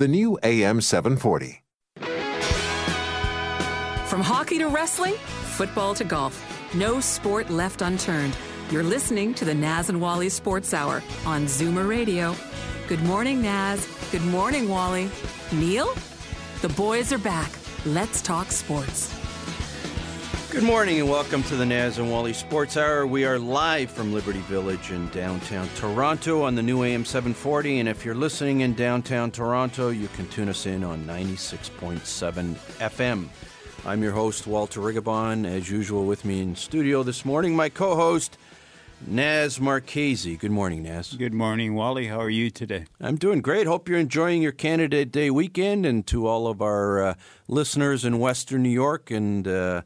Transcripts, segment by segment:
the new AM 740. From hockey to wrestling, football to golf, no sport left unturned. You're listening to the Naz and Wally Sports Hour on Zoomer Radio. Good morning, Naz. Good morning, Wally. Neil? The boys are back. Let's talk sports. Good morning and welcome to the Naz and Wally Sports Hour. We are live from Liberty Village in downtown Toronto on the new AM 740. And if you're listening in downtown Toronto, you can tune us in on 96.7 FM. I'm your host, Walter Rigabon. As usual, with me in studio this morning, my co host, Naz Marchese. Good morning, Naz. Good morning, Wally. How are you today? I'm doing great. Hope you're enjoying your Canada Day weekend. And to all of our uh, listeners in Western New York and uh,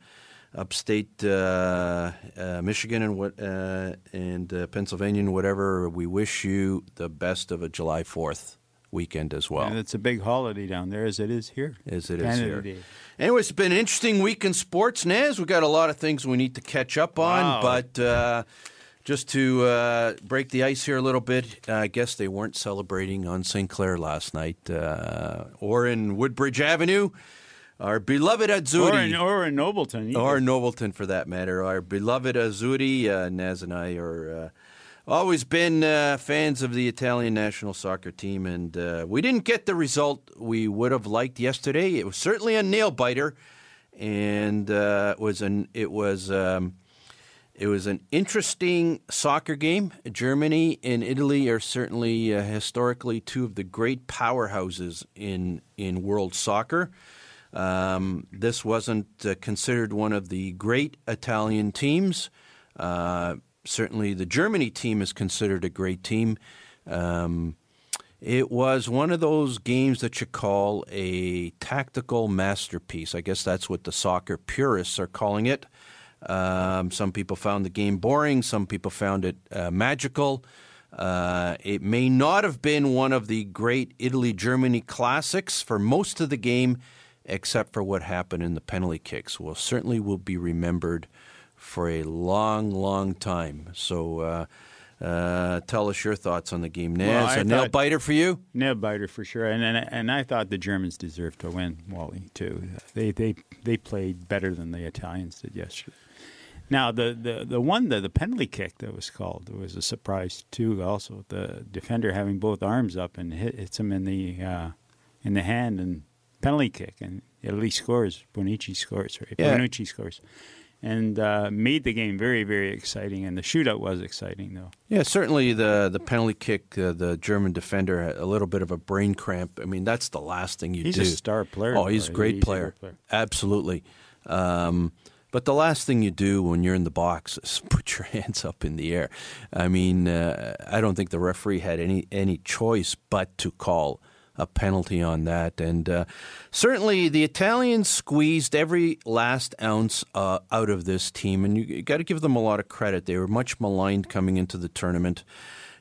upstate uh, uh, Michigan and what uh, and uh, Pennsylvania and whatever, we wish you the best of a July Fourth weekend as well. And it's a big holiday down there, as it is here. As it is Canada here. Day. Anyway, it's been an interesting week in sports, Naz. We've got a lot of things we need to catch up on, Wow. but uh, just to uh, break the ice here a little bit, I guess they weren't celebrating on St. Clair last night uh, or in Woodbridge Avenue. Our beloved Azzurri. Or in, or in Nobleton. either. or Nobleton for that matter. Our beloved Azzurri, uh, Naz and I are uh, always been uh, fans of the Italian national soccer team, and uh, we didn't get the result we would have liked yesterday. It was certainly a nail biter, and uh, it was an it was. Um, it was an interesting soccer game. Germany and Italy are certainly uh, historically two of the great powerhouses in in world soccer. Um, this wasn't uh, considered one of the great Italian teams. Uh, certainly, the Germany team is considered a great team. Um, it was one of those games that you call a tactical masterpiece. I guess that's what the soccer purists are calling it. Um, some people found the game boring. Some people found it uh, magical. Uh, it may not have been one of the great Italy Germany classics for most of the game, except for what happened in the penalty kicks. will certainly will be remembered for a long, long time. So, uh, uh, tell us your thoughts on the game, Naz. Well, I a nail biter for you? Nail biter for sure. And, and and I thought the Germans deserved to win, Wally, too. They they they played better than the Italians did yesterday. Now the, the, the one the, the penalty kick that was called was a surprise too. Also, the defender having both arms up and hit, hits him in the uh, in the hand and penalty kick, and Italy scores. Bonucci scores. Right? Yeah. Bonucci scores, and uh, made the game very very exciting. And the shootout was exciting though. Yeah, certainly the the penalty kick, uh, the German defender had a little bit of a brain cramp. I mean, that's the last thing you He's do. a star player. Oh, he's a great He's player. player. Absolutely. Um, but the last thing you do when you're in the box is put your hands up in the air. I mean, uh, I don't think the referee had any any choice but to call a penalty on that. And uh, certainly the Italians squeezed every last ounce uh, out of this team, and you, you got to give them a lot of credit. They were much maligned coming into the tournament.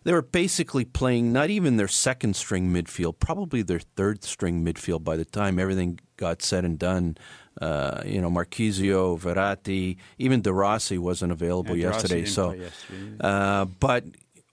They were basically playing not even their second string midfield, probably their third string midfield by the time everything got said and done. Uh, you know, Marchisio, Verratti, even De Rossi wasn't available Yeah, yesterday. So, yesterday. uh, but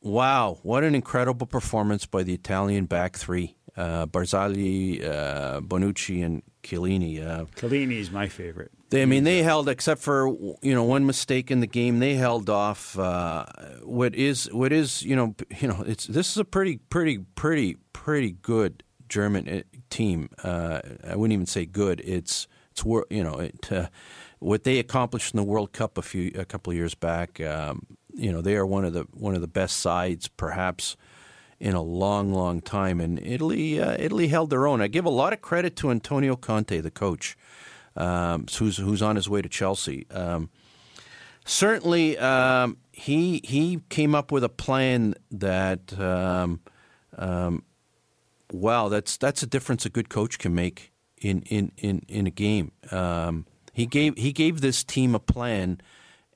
wow, what an incredible performance by the Italian back three: uh, Barzagli, uh, Bonucci, and Chiellini. Uh, Collini is my favorite. they, I mean, they held, except for you know one mistake in the game, they held off uh, what is what is you know you know it's this is a pretty pretty pretty pretty good German uh, team. Uh, I wouldn't even say good. It's it's you know it, uh, what they accomplished in the World Cup a few a couple of years back. Um, you know they are one of the one of the best sides, perhaps in a long, long time. And Italy, uh, Italy held their own. I give a lot of credit to Antonio Conte, the coach, um, who's who's on his way to Chelsea. Um, certainly, um, he he came up with a plan that um, um, wow, that's that's a difference a good coach can make in in in, in a game. Um, he gave he gave this team a plan,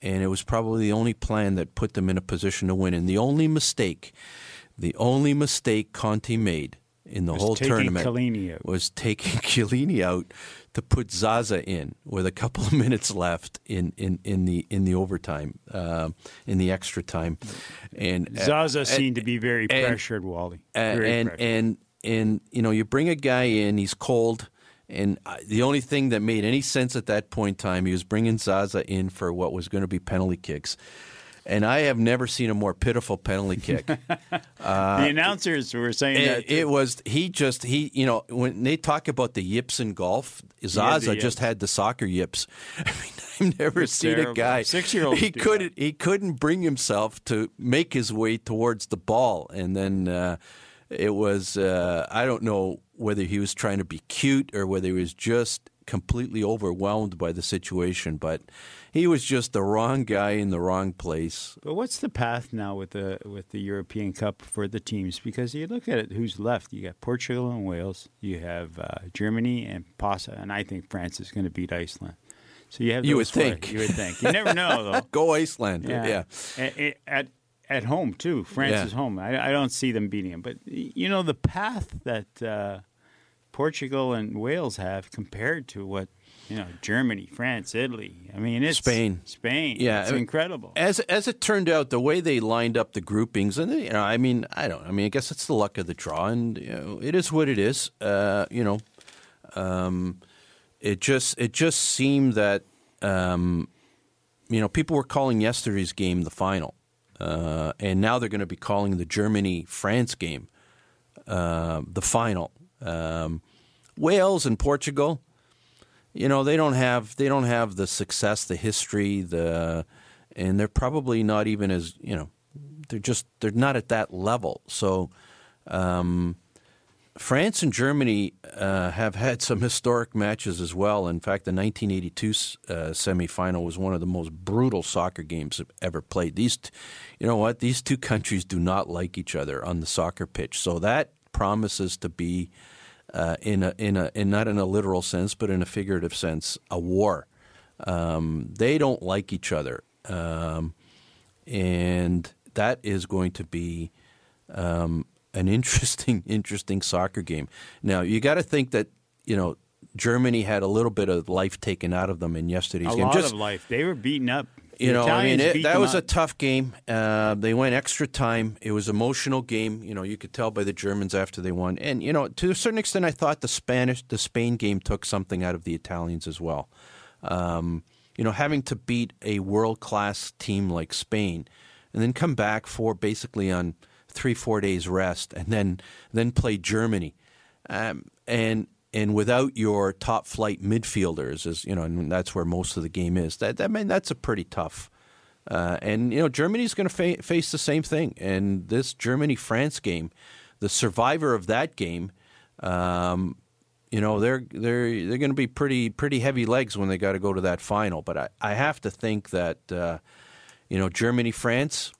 and it was probably the only plan that put them in a position to win. And the only mistake, the only mistake Conte made in the whole tournament was taking Chiellini out to put Zaza in with a couple of minutes left in, in, in the in the overtime, um, in the extra time, and uh, Zaza and- seemed to be very and- pressured, Wally. and Very and, pressured. and and you know you bring a guy in, he's cold, and the only thing that made any sense at that point in time, he was bringing Zaza in for what was going to be penalty kicks. And I have never seen a more pitiful penalty kick. the announcers were saying It, that it was he just he you know when they talk about the yips in golf, Zaza the just had the soccer yips. I mean, I've never It's seen a guy six year old. He couldn't he couldn't bring himself to make his way towards the ball, and then uh, it was uh, I don't know whether he was trying to be cute or whether he was just completely overwhelmed by the situation, but he was just the wrong guy in the wrong place. But what's the path now with the with the European Cup for the teams? Because you look at it, who's left? You got Portugal and Wales. You have uh, Germany and Pasa, and I think France is going to beat Iceland. So you have You would four. think. You would think. You never know though. Go Iceland, yeah. At, at at home too. France Yeah. is home. I, I don't see them beating them. But you know the path that uh, Portugal and Wales have compared to what you know Germany, France, Italy. I mean, it's Spain. Spain. Yeah, it's I mean, incredible. As as it turned out, the way they lined up the groupings, and you know, I mean, I don't. I mean, I guess it's the luck of the draw, and you know, it is what it is. Uh, you know, um, it just it just seemed that um, you know people were calling yesterday's game the final, uh, and now they're going to be calling the Germany France game uh, the final. Um, Wales and Portugal you know they don't have they don't have the success the history the and they're probably not even as you know they're just they're not at that level so um, France and Germany uh, have had some historic matches as well. In fact, the 1982 uh, semifinal was one of the most brutal soccer games I've ever played. These, t- you know what? These two countries do not like each other on the soccer pitch, so that promises to be uh, in a in a in not in a literal sense, but in a figurative sense, a war. Um, they don't like each other, um, and that is going to be um, an interesting interesting soccer game. Now you got to think that you know Germany had a little bit of life taken out of them in yesterday's a game. lot Just of life. They were beaten up. You know, I mean, it, that was a tough game. Uh, they went extra time. It was an emotional game. You know, you could tell by the Germans after they won. And you know, to a certain extent, I thought the Spanish, the Spain game took something out of the Italians as well. Um, you know, having to beat a world class team like Spain, and then come back for basically on three four days rest, and then then play Germany, um, and and without your top flight midfielders, as you know, and that's where most of the game is. That I mean, that's a pretty tough. Uh, and you know, Germany's going to fa- face the same thing. And this Germany France game, the survivor of that game, um, you know, they're they're they're going to be pretty pretty heavy legs when they got to go to that final. But I, I have to think that uh, you know Germany France,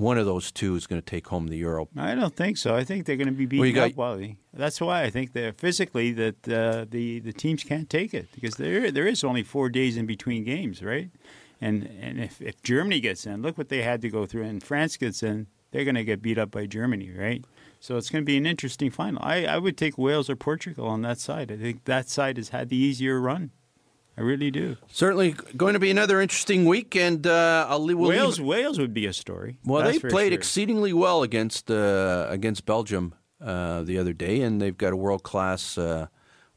one of those two is going to take home the Euro. I don't think so. I think they're going to be beaten Well, up, Wally. That's why I think they're physically that uh, the the teams can't take it because there there is only four days in between games, right? And and if, if Germany gets in, look what they had to go through, and France gets in, they're going to get beat up by Germany, right? So it's going to be an interesting final. I, I would take Wales or Portugal on that side. I think that side has had the easier run. I really do. Certainly going to be another interesting week, and uh, I'll leave. We'll leave- Wales Wales would be a story. Well, That's they played sure. exceedingly well against uh, against Belgium uh, the other day, and they've got a world class uh,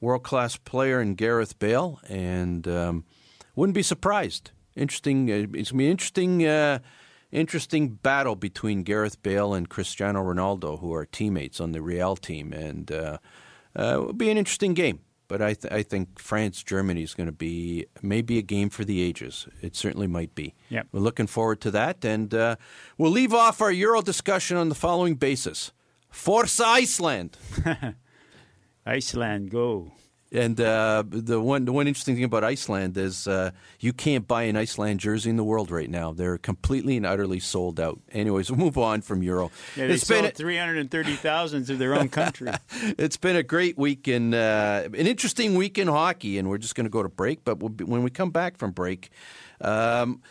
world class player in Gareth Bale, and um, wouldn't be surprised. Interesting. Uh, it's gonna be interesting. Uh, Interesting battle between Gareth Bale and Cristiano Ronaldo, who are teammates on the Real team, and uh, uh, it will be an interesting game. But I, th- I think France Germany is going to be maybe a game for the ages. It certainly might be. Yep. We're looking forward to that, and uh, we'll leave off our Euro discussion on the following basis: Force Iceland. Iceland, go. And uh, the one the one interesting thing about Iceland is uh, you can't buy an Iceland jersey in the world right now. They're completely and utterly sold out. Anyways, we'll move on from Euro. Yeah, they it's sold been three hundred and thirty thousand to their own country. it's been a great week in uh, an interesting week in hockey, and we're just going to go to break. But we'll be, when we come back from break. Um,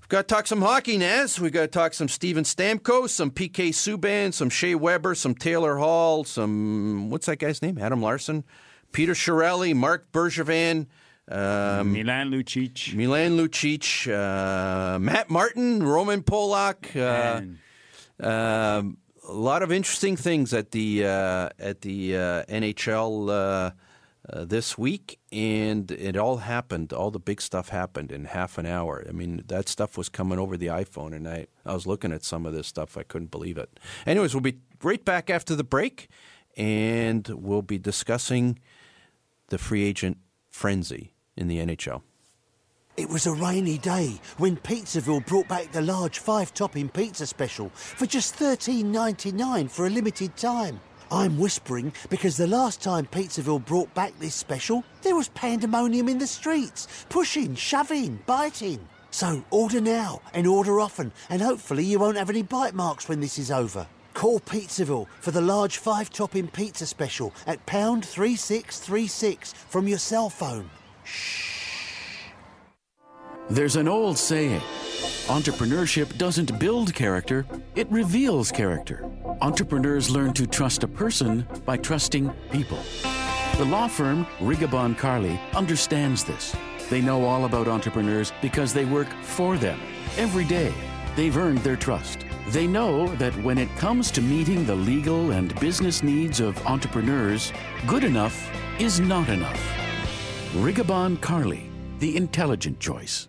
We've got to talk some hockey, Naz. We've got to talk some Steven Stamkos, some PK Subban, some Shea Weber, some Taylor Hall, some, what's that guy's name? Adam Larsson, Peter Chiarelli, Marc Bergevin, um, Milan Lucic. Milan Lucic, uh, Matt Martin, Roman Polak. Uh, um, a lot of interesting things at the uh, at the uh, NHL uh, uh, this week, and it all happened. All the big stuff happened in half an hour. I mean, that stuff was coming over the iPhone, and I, I was looking at some of this stuff. I couldn't believe it. Anyways, we'll be right back after the break, and we'll be discussing the free agent frenzy in the NHL. It was a rainy day when Pizzaville brought back the large five topping pizza special for just $13.99 for a limited time. I'm whispering because the last time Pizzaville brought back this special, there was pandemonium in the streets pushing, shoving, biting. So order now and order often, and hopefully you won't have any bite marks when this is over. Call Pizzaville for the large five topping pizza special at pound 3636 from your cell phone. Shh. There's an old saying entrepreneurship doesn't build character, it reveals character. Entrepreneurs learn to trust a person by trusting people. The law firm Rigabon Carly understands this. They know all about entrepreneurs because they work for them every day. They've earned their trust. They know that when it comes to meeting the legal and business needs of entrepreneurs, good enough is not enough. Rigabon Carly, the intelligent choice.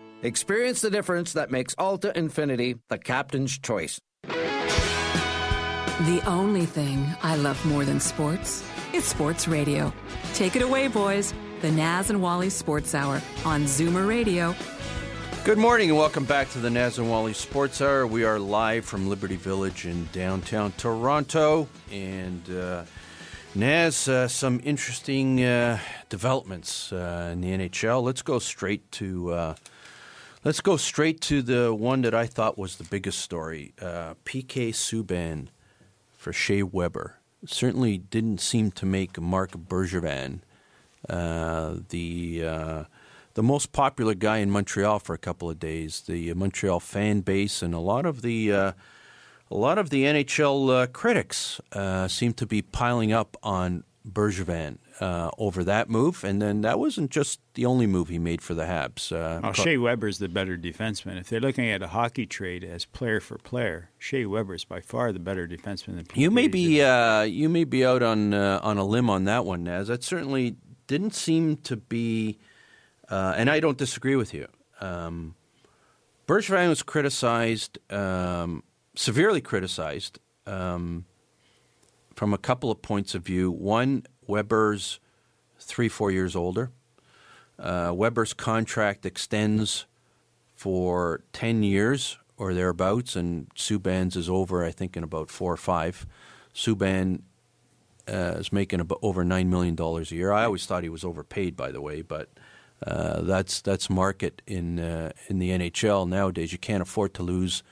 Experience the difference that makes Alta Infiniti the captain's choice. The only thing I love more than sports is sports radio. Take it away, boys. The Naz and Wally Sports Hour on Zoomer Radio. Good morning and welcome back to the Naz and Wally Sports Hour. We are live from Liberty Village in downtown Toronto. And uh, Naz, uh, some interesting uh, developments uh, in the NHL. Let's go straight to uh, let's go straight to the one that I thought was the biggest story. Uh, PK Subban for Shea Weber certainly didn't seem to make Marc Bergevin the the most popular guy in Montreal for a couple of days. The Montreal fan base and a lot of the uh, a lot of the NHL uh, critics uh, seem to be piling up on Bergevin uh, over that move, and then that wasn't just the only move he made for the Habs. Uh, oh, Shea Weber's the better defenseman. If they're looking at a hockey trade as player for player, Shea Weber's by far the better defenseman. Than you may be uh, you may be out on on a limb on that one, Naz. That certainly didn't seem to be. Uh, and I don't disagree with you. Um, Bergevin was criticized, um, severely criticized, um, from a couple of points of view. One, Weber's three, four years older. Uh, Weber's contract extends for 10 years or thereabouts, and Subban's is over, I think, in about four or five. Subban uh, is making about over $9 million a year. I always thought he was overpaid, by the way, but uh, that's that's market in uh, in the NHL nowadays. You can't afford to lose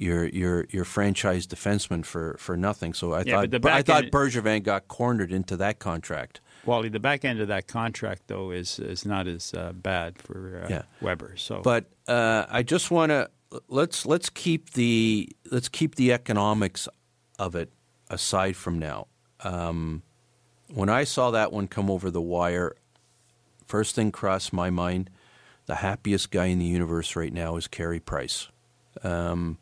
your your your franchise defenseman for, for nothing. So I Yeah, thought I thought Bergevin got cornered into that contract. Wally, the back end of that contract though is is not as uh, bad for uh, Yeah. Weber. So, But uh, I just want to let's let's keep the let's keep the economics of it aside from now. Um, when I saw that one come over the wire, first thing crossed my mind: the happiest guy in the universe right now is Carey Price. Um,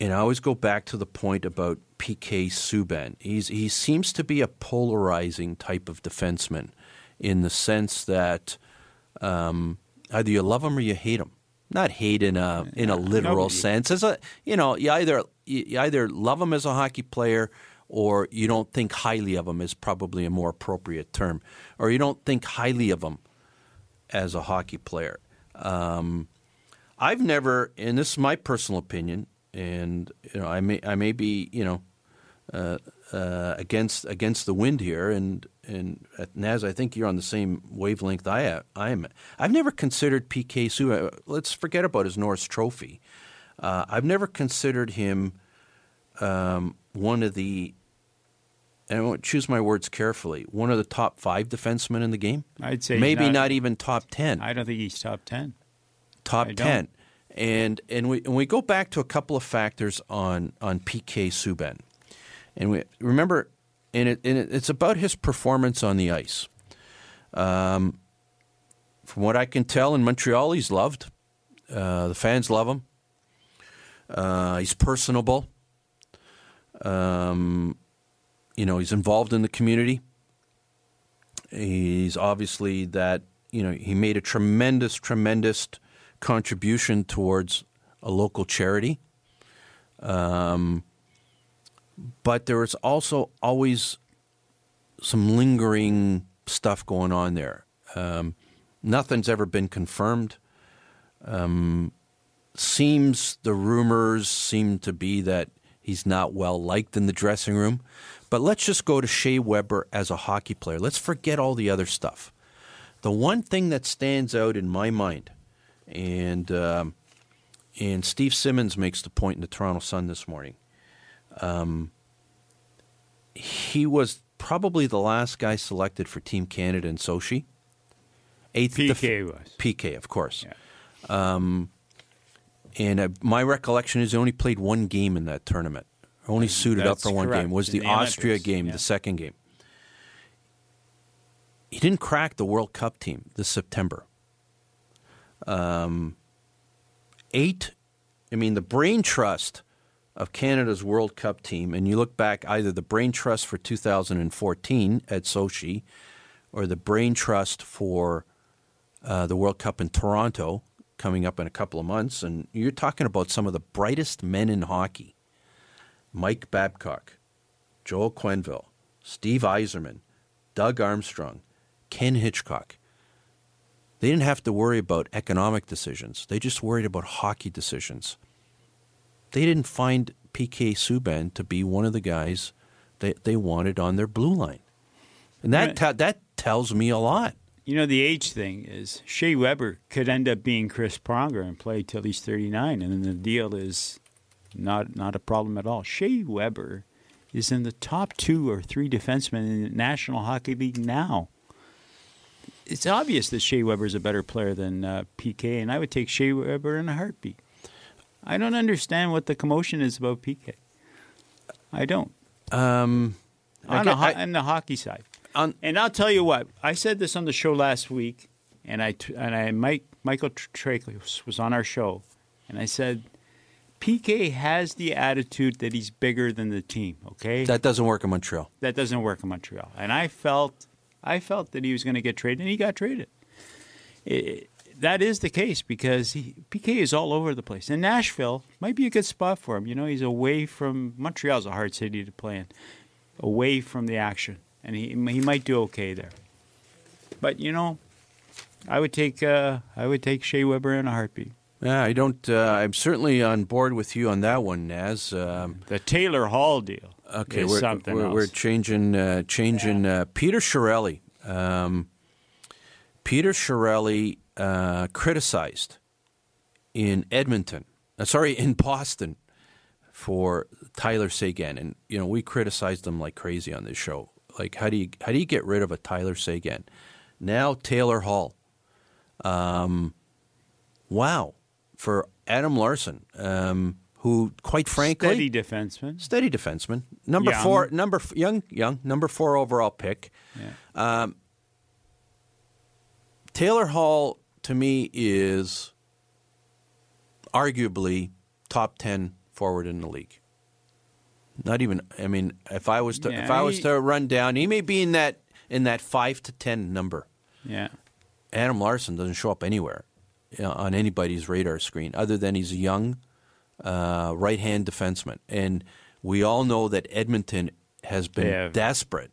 and I always go back to the point about PK Subban. He's he seems to be a polarizing type of defenseman, in the sense that um, either you love him or you hate him. Not hate in a in a literal nobody- sense. As a you know, you either you either love him as a hockey player or you don't think highly of him is probably a more appropriate term, or you don't think highly of him as a hockey player. Um, I've never, and this is my personal opinion, and you know, I may I may be you know uh, uh, against against the wind here, and and Naz, I think you're on the same wavelength I I am. I've never considered PK Su. Let's forget about his Norris Trophy. Uh, I've never considered him um, one of the. And I won't choose my words carefully. One of the top five defensemen in the game. I'd say maybe not- not even top ten I don't think he's top ten. top ten. And and we and we go back to a couple of factors on on PK Subban, and we remember, and it, and it's about his performance on the ice. Um, from what I can tell, in Montreal, he's loved. Uh, the fans love him. Uh, he's personable. Um, you know, he's involved in the community. He's obviously that, you know, he made a tremendous, tremendous contribution towards a local charity. Um, but there is also always some lingering stuff going on there. Um, nothing's ever been confirmed. Um, seems the rumors seem to be that he's not well liked in the dressing room. But let's just go to Shea Weber as a hockey player. Let's forget all the other stuff. The one thing that stands out in my mind, and um, and Steve Simmons makes the point in the Toronto Sun this morning. Um, he was probably the last guy selected for Team Canada in Sochi. Eighth def- PK was. PK, of course. Yeah. Um, and uh, my recollection is he only played one game in that tournament. Only suited up for one correct, game. Was the, the Austria Olympics, game, yeah. the second game. He didn't crack the World Cup team this September. Um, eight, I mean, the brain trust of Canada's World Cup team, and you look back either the brain trust for 2014 at Sochi or the brain trust for uh, the World Cup in Toronto coming up in a couple of months, and you're talking about some of the brightest men in hockey Mike Babcock, Joel Quenneville, Steve Yzerman, Doug Armstrong, Ken Hitchcock. They didn't have to worry about economic decisions. They just worried about hockey decisions. They didn't find PK Subban to be one of the guys that they wanted on their blue line. And that, Right. that tells me a lot. You know, the age thing is Shea Weber could end up being Chris Pronger and play till he's 39, and then the deal is not not a problem at all. Shea Weber is in the top two or three defensemen in the National Hockey League now. It's obvious that Shea Weber is a better player than uh, PK, and I would take Shea Weber in a heartbeat. I don't understand what the commotion is about PK. I don't. Um, On, the, ho- I- on the hockey side. on, And I'll tell you what, I said this on the show last week, and I t- and I Mike Michael Tr- was on our show, and I said, PK has the attitude that he's bigger than the team. Okay, that doesn't work in Montreal. that doesn't work in Montreal, and I felt I felt that he was going to get traded, and he got traded. It- that is the case because he, PK is all over the place. And Nashville might be a good spot for him. You know, he's away from Montreal's a hard city to play in, away from the action. and he he might do okay there. But you know, I would take uh, I would take Shea Weber in a heartbeat. Yeah, I don't. Uh, I'm certainly on board with you on that one, Naz. Um, The Taylor Hall deal. Okay, we're, something we're, we're changing uh, changing uh, Peter Chiarelli. Um, Peter Chiarelli uh, criticized in Edmonton, uh, sorry, in Boston, for Tyler Seguin, and you know we criticized him like crazy on this show. Like, how do you how do you get rid of a Tyler Seguin? Now Taylor Hall. Um, wow, for Adam Larsson, um, who quite frankly steady defenseman. steady defenseman, number Young. four, number young, young, number four overall pick. Um, Taylor Hall to me is arguably top ten forward in the league. Not even. I mean, if I was to if Yeah, I was he- to run down, he may be in that in that five to ten number. Yeah. Adam Larsson doesn't show up anywhere you know, on anybody's radar screen other than he's a young uh, right hand defenseman. And we all know that Edmonton has been have- desperate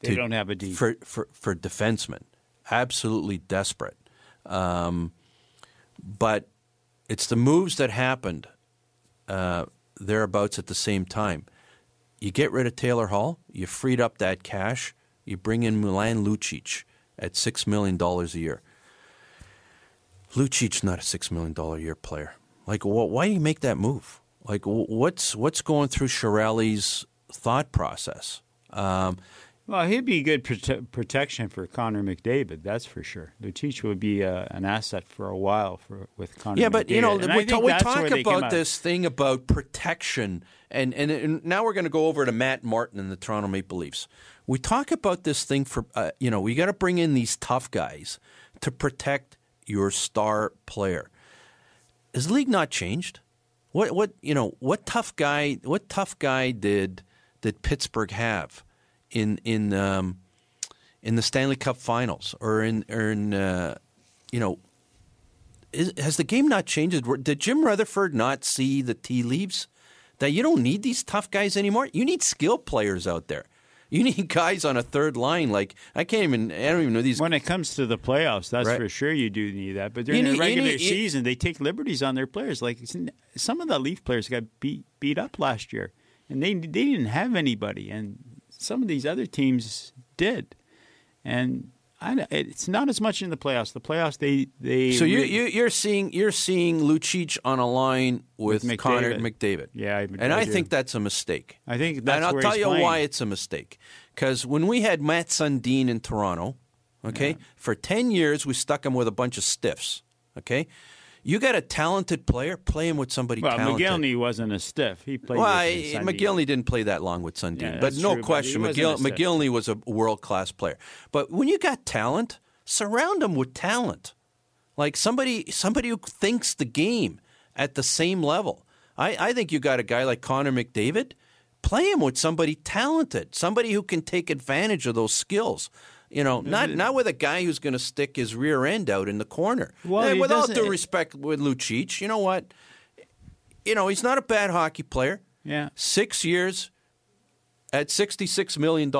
They to- don't have a D. for, for, for defensemen, absolutely desperate. Um, but it's the moves that happened uh, thereabouts at the same time. You get rid of Taylor Hall, you freed up that cash, you bring in Milan Lucic at $6 million a year. Lucic's not a $6 million a year player. Like, wh- why do you make that move? Like, wh- what's, what's going through Chiarelli's thought process? Um, Well, he'd be good prote- protection for Connor McDavid. That's for sure. Lucic would be uh, an asset for a while for with Connor. Yeah, but you know, And we, think we talk where they came about this thing about protection, and, and and now we're going to go over to Matt Martin and the Toronto Maple Leafs. We talk about this thing for uh, you know, we got to bring in these tough guys to protect your star player. Has the league not changed? What what you know? What tough guy? What tough guy did did Pittsburgh have in in um, in the Stanley Cup Finals or in or in uh, you know is, has the game not changed? Did Jim Rutherford not see the tea leaves that you don't need these tough guys anymore? You need skill players out there. You need guys on a third line. Like I can't even. I don't even know these. When it comes to the playoffs, that's Right. for sure you do need that. But during You the regular need- you- season, they take liberties on their players. Like some of the Leaf players got beat beat up last year, and they they didn't have anybody, and some of these other teams did, and. I, it's not as much in the playoffs. The playoffs, they they. so you, you you're seeing you're seeing Lucic on a line with, With Connor McDavid. McDavid. Yeah, I- and I I, think that's a mistake. I think that's a mistake. and I'll tell you playing. why it's a mistake. Because when we had Mats Sundin in Toronto, okay, for ten years we stuck him with a bunch of stiffs. Okay, you got a talented player, play him with somebody Well, talented. Mogilny wasn't a stiff. He played. Well, with I, Mogilny didn't play that long with Sundin, Yeah, but no true, question, wasn't McGill. Mogilny was a world class player. But when you got talent, surround him with talent, like somebody somebody who thinks the game at the same level. I, I think you got a guy like Connor McDavid. Play him with somebody talented, somebody who can take advantage of those skills. You know, not not with a guy who's going to stick his rear end out in the corner. Well, Eh, with all due respect, with Lucic, you know what? You know, he's not a bad hockey player Yeah, six years at $66 million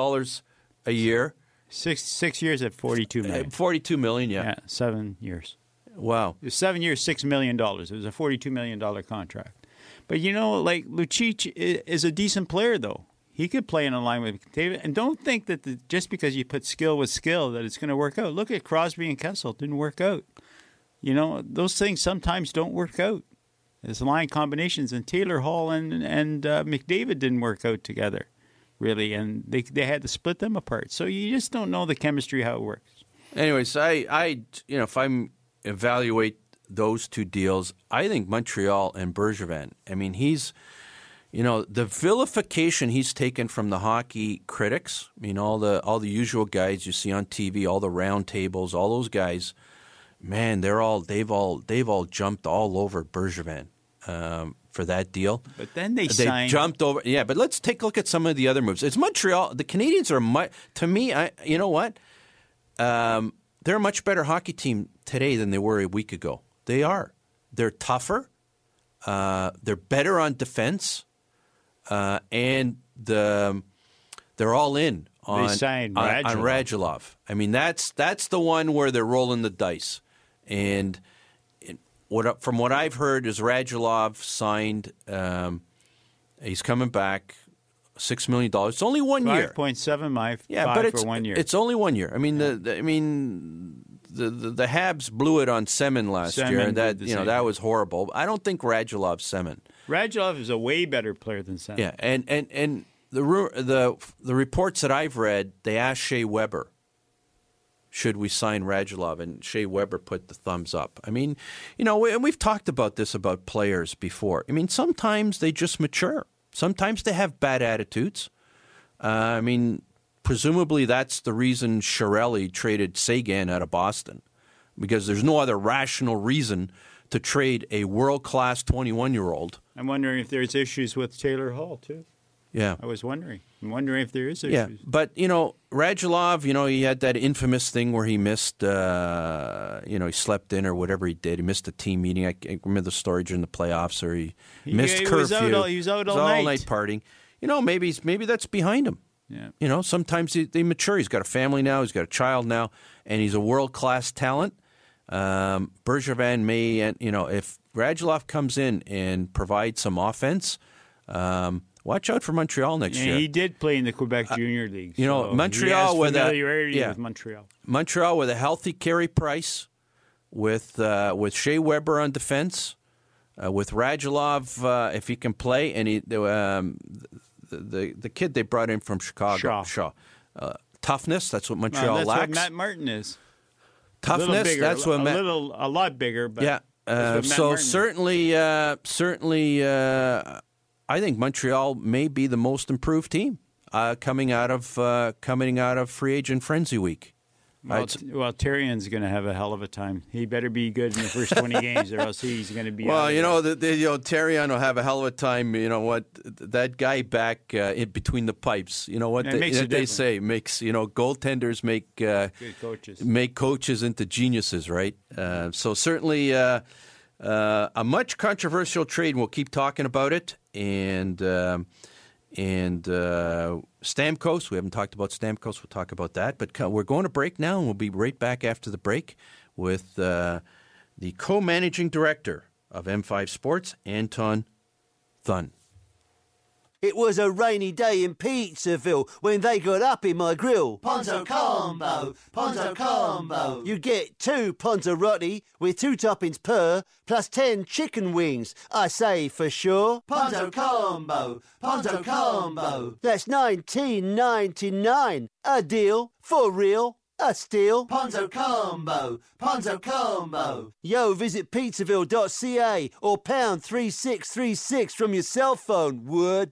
a year. six six years at forty-two million. Uh, forty-two million, yeah. Yeah, seven years. Wow. Seven years, six million dollars. It was a forty-two million dollar contract. But you know, like Lucic is a decent player, though. He could play in a line with David. And don't think that the, just because you put skill with skill that it's going to work out. Look at Crosby and Kessel; didn't work out. You know, those things sometimes don't work out. There's line combinations, and Taylor Hall and and uh, McDavid didn't work out together, really, and they they had to split them apart. So you just don't know the chemistry how it works. Anyways, I, I, you know, if I'm evaluate those two deals, I think Montreal and Bergevin. I mean, he's, you know, the vilification he's taken from the hockey critics. I mean, all the all the usual guys you see on TV, all the round tables, all those guys. Man, they're all they've all they've all jumped all over Bergevin um, for that deal. But then they, They signed. jumped over. Yeah, but let's take a look at some of the other moves. It's Montreal. The Canadiens are mu- to me. I you know what? Um, they're a much better hockey team today than they were a week ago. They are. They're tougher. Uh, they're better on defense, uh, and the they're all in on on, on Radulov. Radulov. I mean, that's that's the one where they're rolling the dice, and it, what from what I've heard is Radulov signed. Um, he's coming back, six million dollars. It's only one year. Five point seven, my Yeah, five but it's for one year. it's only one year. I mean, the, the I mean, the, the the Habs blew it on Semin last year, and that you know that was horrible. I don't think Radulov Semin. Radulov is a way better player than Sam. Yeah, and and and the the the reports that I've read, they asked Shea Weber, should we sign Radulov, and Shea Weber put the thumbs up. I mean, you know, and we've talked about this about players before. I mean, sometimes they just mature. Sometimes they have bad attitudes. Uh, I mean, presumably that's the reason Chiarelli traded Seguin out of Boston, because there's no other rational reason to trade a world class 21 year old. I'm wondering if there's issues with Taylor Hall too. Yeah. I was wondering. I'm wondering if there is issues. Yeah, but you know, Radulov, you know, he had that infamous thing where he missed, uh, you know, he slept in or whatever he did. He missed a team meeting. I, I remember the story during the playoffs, or he, He- missed he curfew. was out all- he was out all night. partying. You know, maybe maybe that's behind him. Yeah. You know, sometimes he, they mature. He's got a family now. He's got a child now, and he's a world class talent. Um, Bergevin may, and you know, if Radulov comes in and provides some offense, um, watch out for Montreal next And year. he did play in the Quebec Junior League. Uh, you know, so Montreal with a- familiarity yeah. with Montreal. Montreal with a healthy Carey Price, with uh, with Shea Weber on defense, uh, with Radulov uh, if he can play, and he the, um, the, the the kid they brought in from Chicago, Shaw. Uh, toughness. That's what Well, Montreal that's lacks. what Matt Martin is. Toughness. bigger, that's what a Matt. little, a lot bigger. But yeah. Uh, so Martin certainly, uh, certainly, uh, I think Montreal may be the most improved team uh, coming out of uh, coming out of free agent frenzy week. Well, t- well Therrien's going to have a hell of a time. He better be good in the first 20 games, or else he's going to be. Well, you know, the, the, you know, Therrien will have a hell of a time. You know what? That guy back uh, in between the pipes. You know what they, they say makes you know goaltenders make uh, coaches. make coaches into geniuses, right? Uh, so certainly uh, uh, a much controversial trade. and We'll keep talking about it, and um, and uh, Stamkos. We haven't talked about Stamkos. We'll talk about that. But we're going to break now, and we'll be right back after the break with uh, the co-managing director of M5 Sports, Anton Thun. It was a rainy day in Pizzaville when they got up in my grill. Ponzo combo, Ponzo combo. You get two Ponzarotti with two toppings per, plus ten chicken wings. I say for sure. Ponzo combo, Ponzo combo. That's nineteen ninety nine. A deal for real. A steal. Ponzo combo, Ponzo combo. Yo, visit pizzaville.ca or pound 3636 from your cell phone, would.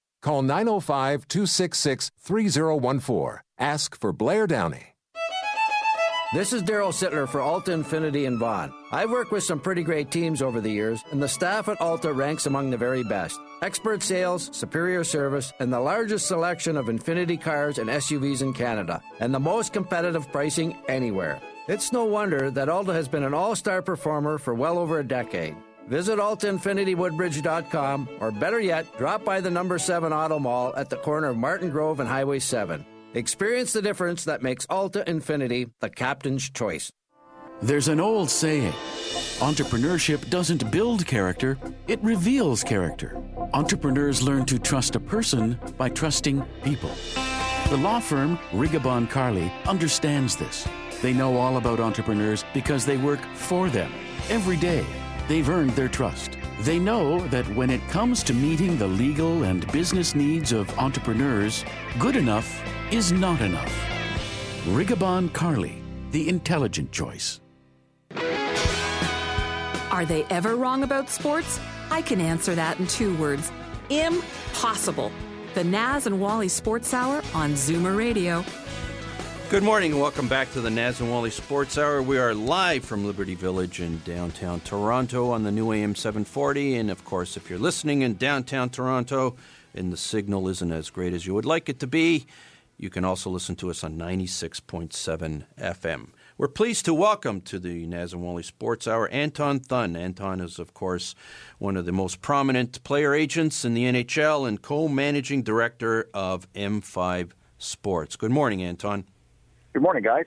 Call 905 266 3014. Ask for Blair Downey. This is Daryl Sittler for Alta Infiniti and Vaughan. I've worked with some pretty great teams over the years, and the staff at Alta ranks among the very best. Expert sales, superior service, and the largest selection of Infiniti cars and SUVs in Canada, and the most competitive pricing anywhere. It's no wonder that Alta has been an all star performer for well over a decade. Visit AltaInfinityWoodbridge.com, or better yet, drop by the number 7 Auto Mall at the corner of Martin Grove and Highway 7. Experience the difference that makes Alta Infiniti the captain's choice. There's an old saying entrepreneurship doesn't build character, it reveals character. Entrepreneurs learn to trust a person by trusting people. The law firm Rigabon Carly understands this. They know all about entrepreneurs because they work for them every day. They've earned their trust. They know that when it comes to meeting the legal and business needs of entrepreneurs, good enough is not enough. Rigabon Carly, the intelligent choice. Are they ever wrong about sports? I can answer that in two words impossible. The Naz and Wally Sports Hour on Zoomer Radio. Good morning and welcome back to the Naz and Wally Sports Hour. We are live from Liberty Village in downtown Toronto on the new AM 740. And of course, if you're listening in downtown Toronto and the signal isn't as great as you would like it to be, you can also listen to us on 96.7 FM. We're pleased to welcome to the Naz and Wally Sports Hour Anton Thun. Anton is, of course, one of the most prominent player agents in the NHL and co managing director of M5 Sports. Good morning, Anton. Good morning, guys.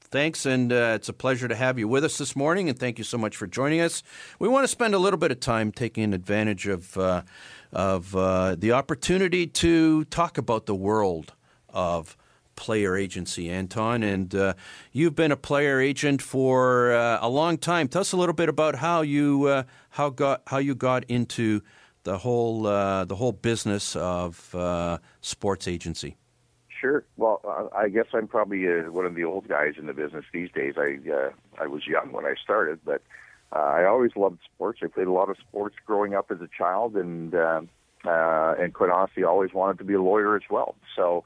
Thanks, and uh, it's a pleasure to have you with us this morning, and thank you so much for joining us. We want to spend a little bit of time taking advantage of uh, of uh, the opportunity to talk about the world of player agency, Anton. And uh, you've been a player agent for uh, a long time. Tell us a little bit about how you uh, how got how you got into the whole the whole business of sports agency. Sure. Well, uh, I guess I'm probably one of the old guys in the business these days. I I was young when I started, but I always loved sports. I played a lot of sports growing up as a child, and and quite honestly, always wanted to be a lawyer as well. So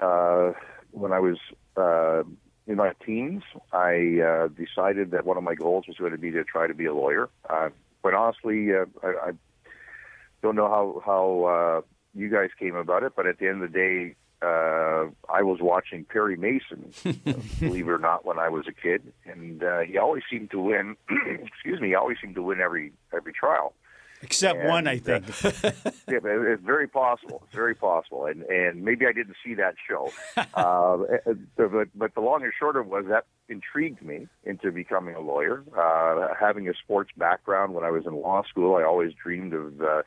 uh, when I was uh, in my teens, I uh, decided that one of my goals was going to be to try to be a lawyer. Uh, quite honestly, uh, I, I don't know how how uh, you guys came about it, but at the end of the day, uh, I was watching Perry Mason, believe it or not, when I was a kid, and uh, he always seemed to win. excuse me, he always seemed to win every every trial. Except and, one, I think. Uh, yeah, it's very possible. It's very possible, and and maybe I didn't see that show. uh, but but the long and short of was that intrigued me into becoming a lawyer. Uh, having a sports background when I was in law school, I always dreamed of uh,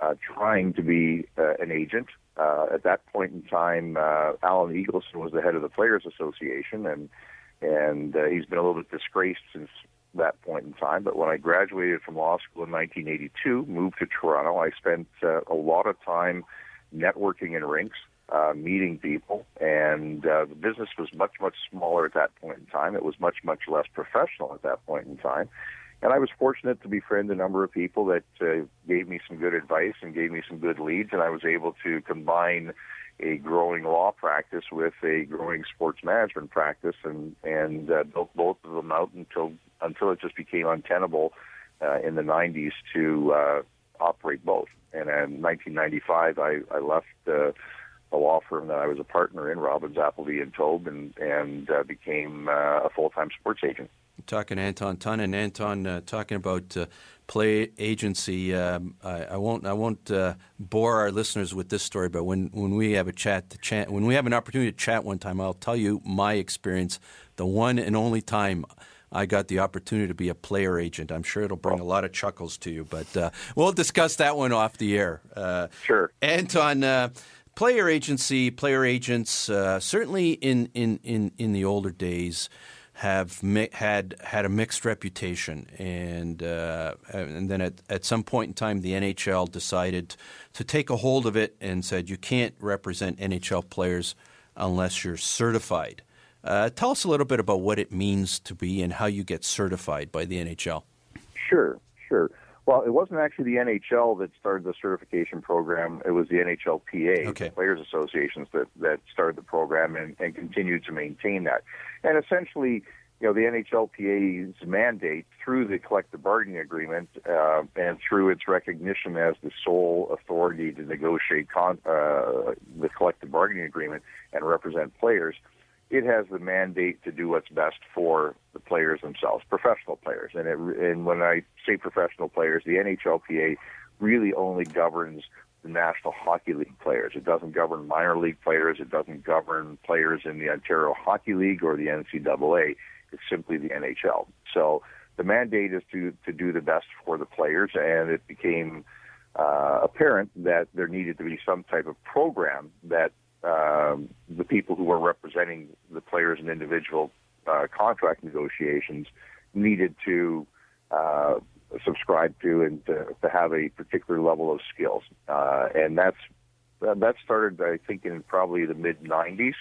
uh, trying to be uh, an agent. Uh, at that point in time, uh, Alan Eagleson was the head of the Players Association, and and uh, he's been a little bit disgraced since that point in time. But when I graduated from law school in 1982, moved to Toronto, I spent uh, a lot of time networking in rinks, uh, meeting people, and uh, the business was much, much smaller at that point in time. It was much, much less professional at that point in time. And I was fortunate to befriend a number of people that uh, gave me some good advice and gave me some good leads, and I was able to combine a growing law practice with a growing sports management practice, and and uh, built both of them out until until it just became untenable uh, in the 90s to uh, operate both. And in 1995, I, I left uh, a law firm that I was a partner in, Robins, Appleby, and Taub, and, and uh, became uh, a full time sports agent. Talking to Anton Thun and Anton uh, talking about uh, play agency. Um, I, I, won't I won't uh, bore our listeners with this story, but when, when we have a chat, to chat when we have an opportunity to chat one time, I'll tell you my experience. The one and only time I got the opportunity to be a player agent. I'm sure it'll bring a lot of chuckles to you, but uh, we'll discuss that one off the air. Uh, sure. Anton, uh, player agency, player agents, uh, certainly in, in, in, in the older days, have mi- had had a mixed reputation, and uh, and then at, at some point in time, the NHL decided to take a hold of it and said you can't represent NHL players unless you're certified. Uh, tell us a little bit about what it means to be and how you get certified by the NHL. Sure, sure. Well, it wasn't actually the NHL that started the certification program. It was the NHLPA, okay. players associations, that, that started the program and, and continued to maintain that. And essentially, you know, the NHLPA's mandate through the collective bargaining agreement uh, and through its recognition as the sole authority to negotiate con- uh, the collective bargaining agreement and represent players – it has the mandate to do what's best for the players themselves, professional players. And, it, and when I say professional players, the NHLPA really only governs the National Hockey League players. It doesn't govern minor league players. It doesn't govern players in the Ontario Hockey League or the NCAA. It's simply the NHL. So the mandate is to to do the best for the players, and it became uh, apparent that there needed to be some type of program that um, the people who were representing the players in individual uh, contract negotiations needed to uh, subscribe to and to, to, have a particular level of skills. Uh, and that's that started, I think, in probably the mid '90s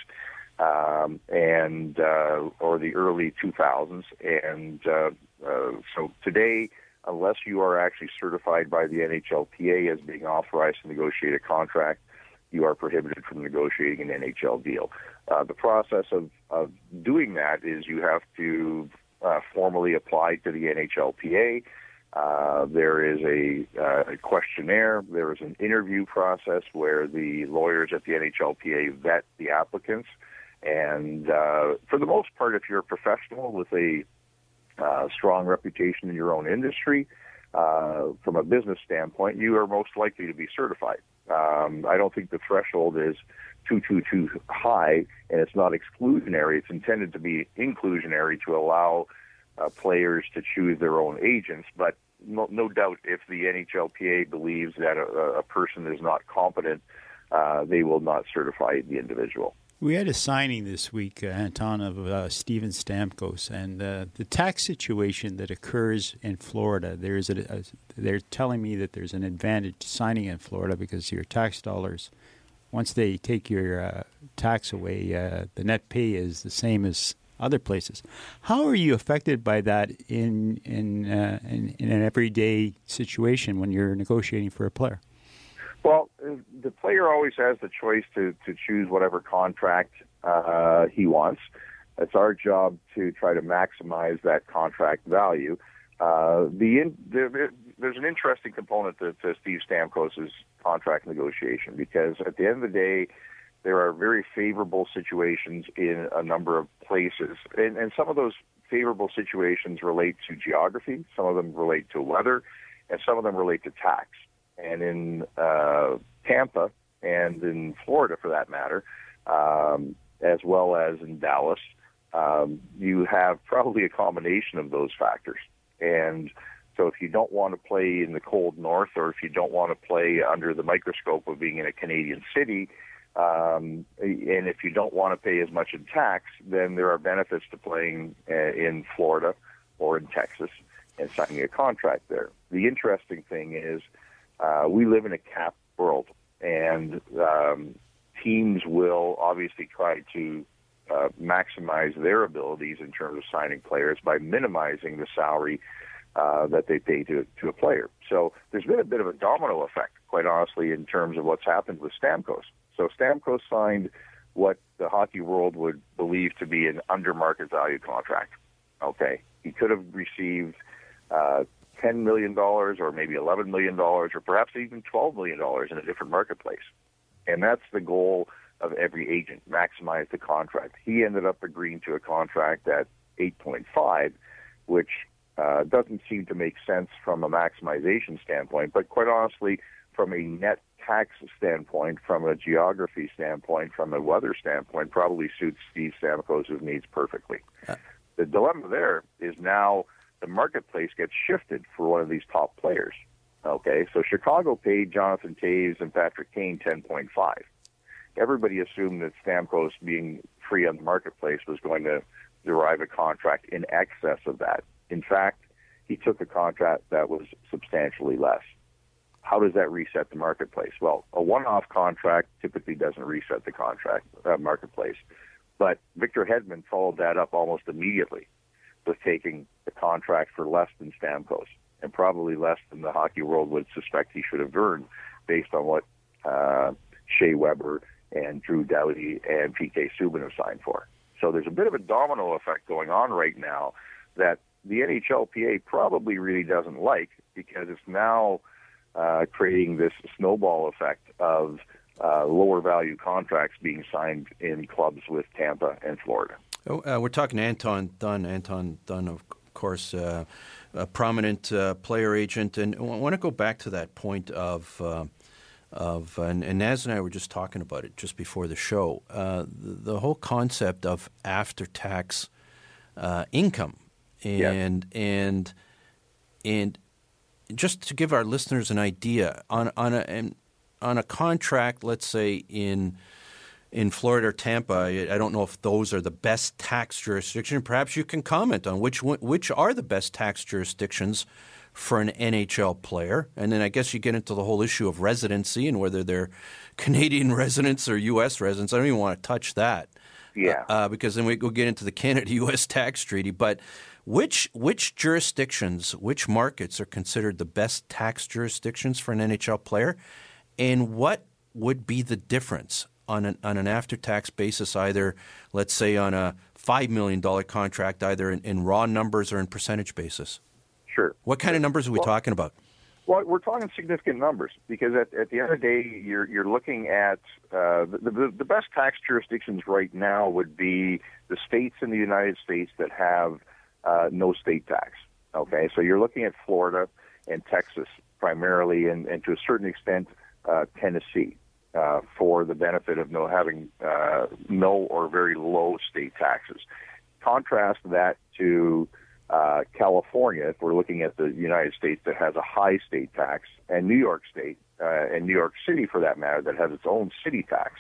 um, and uh, or the early 2000s. And uh, uh, so today, unless you are actually certified by the NHLPA as being authorized to negotiate a contract, you are prohibited from negotiating an NHL deal. Uh, the process of, of doing that is you have to uh, formally apply to the NHLPA. Uh, there is a, uh, a, questionnaire. There is an interview process where the lawyers at the NHLPA vet the applicants. And uh, for the most part, if you're a professional with a uh, strong reputation in your own industry, from a business standpoint, you are most likely to be certified. Um, I don't think the threshold is too too too high, and it's not exclusionary. It's intended to be inclusionary to allow uh, players to choose their own agents. But no, no doubt, if the NHLPA believes that a, a person is not competent, uh, they will not certify the individual. We had a signing this week, uh, Anton, of uh, Steven Stamkos, and uh, the tax situation that occurs in Florida. There's a, a, they're telling me that there's an advantage to signing in Florida because your tax dollars, once they take your uh, tax away, uh, the net pay is the same as other places. How are you affected by that in in, uh, in, in an everyday situation when you're negotiating for a player? Well, the player always has the choice to, to choose whatever contract uh, he wants. It's our job to try to maximize that contract value. Uh, the, in, the, there's an interesting component to, to Steve Stamkos' contract negotiation because at the end of the day, there are very favorable situations in a number of places, and, and some of those favorable situations relate to geography, some of them relate to weather, and some of them relate to tax and in uh, Tampa and in Florida, for that matter, um, as well as in Dallas, um, you have probably a combination of those factors. And so, if you don't want to play in the cold north, or if you don't want to play under the microscope of being in a Canadian city, um, and if you don't want to pay as much in tax, then there are benefits to playing uh, in Florida or in Texas and signing a contract there. The interesting thing is uh, we live in a cap world, and um, teams will obviously try to uh, maximize their abilities in terms of signing players by minimizing the salary uh, that they pay to, to a player. So there's been a bit of a domino effect, quite honestly, in terms of what's happened with Stamkos. So Stamkos signed what the hockey world would believe to be an under market value contract. Okay, he could have received uh, $10 million or maybe $11 million or perhaps even $12 million in a different marketplace. And that's the goal of every agent, maximize the contract. He ended up agreeing to a contract at 8.5, which uh, doesn't seem to make sense from a maximization standpoint, but quite honestly, from a net tax standpoint, from a geography standpoint, from a weather standpoint, probably suits Steve Stamkos' needs perfectly. Uh. The dilemma there is now – the marketplace gets shifted for one of these top players. Okay, so Chicago paid Jonathan Toews and Patrick Kane 10.5. Everybody assumed that Stamkos being free on the marketplace was going to derive a contract in excess of that. In fact, he took a contract that was substantially less. How does that reset the marketplace? Well, a one-off contract typically doesn't reset the contract uh, marketplace, but Victor Hedman followed that up almost immediately with taking the contract for less than Stamkos and probably less than the hockey world would suspect he should have earned based on what uh, Shea Weber and Drew Doughty and PK Subban have signed for. So there's a bit of a domino effect going on right now that the NHLPA probably really doesn't like because it's now uh, creating this snowball effect of uh, lower value contracts being signed in clubs with Tampa and Florida. Oh, uh, we're talking to Anton Thun. Anton Thun, of course, uh, a prominent uh, player agent, and I want to go back to that point of. Uh, of and, and, Naz and I were just talking about it just before the show. Uh, the, the, whole concept of after-tax uh, income, and yeah. and and just to give our listeners an idea on on a on a contract, let's say in in Florida or Tampa. I, I don't know if those are the best tax jurisdiction. Perhaps you can comment on which which are the best tax jurisdictions for an NHL player. And then I guess you get into the whole issue of residency and whether they're Canadian residents or U.S. residents. I don't even want to touch that. Yeah. Uh, because then we go get into the Canada-U.S. tax treaty. But which which jurisdictions, which markets are considered the best tax jurisdictions for an NHL player, and what would be the difference on an on an after-tax basis? Either, let's say, on a five million dollar contract, either in, in raw numbers or in percentage basis. Sure. What kind of numbers are we Well- talking about? Well, we're talking significant numbers because at, at the end of the day, you're you're looking at uh, the, the the best tax jurisdictions right now would be the states in the United States that have uh, no state tax. Okay, so you're looking at Florida and Texas primarily, and, and to a certain extent uh, Tennessee uh, for the benefit of no having uh, no or very low state taxes. Contrast that to uh, California, if we're looking at the United States that has a high state tax, and New York State, uh, and New York City for that matter, that has its own city tax.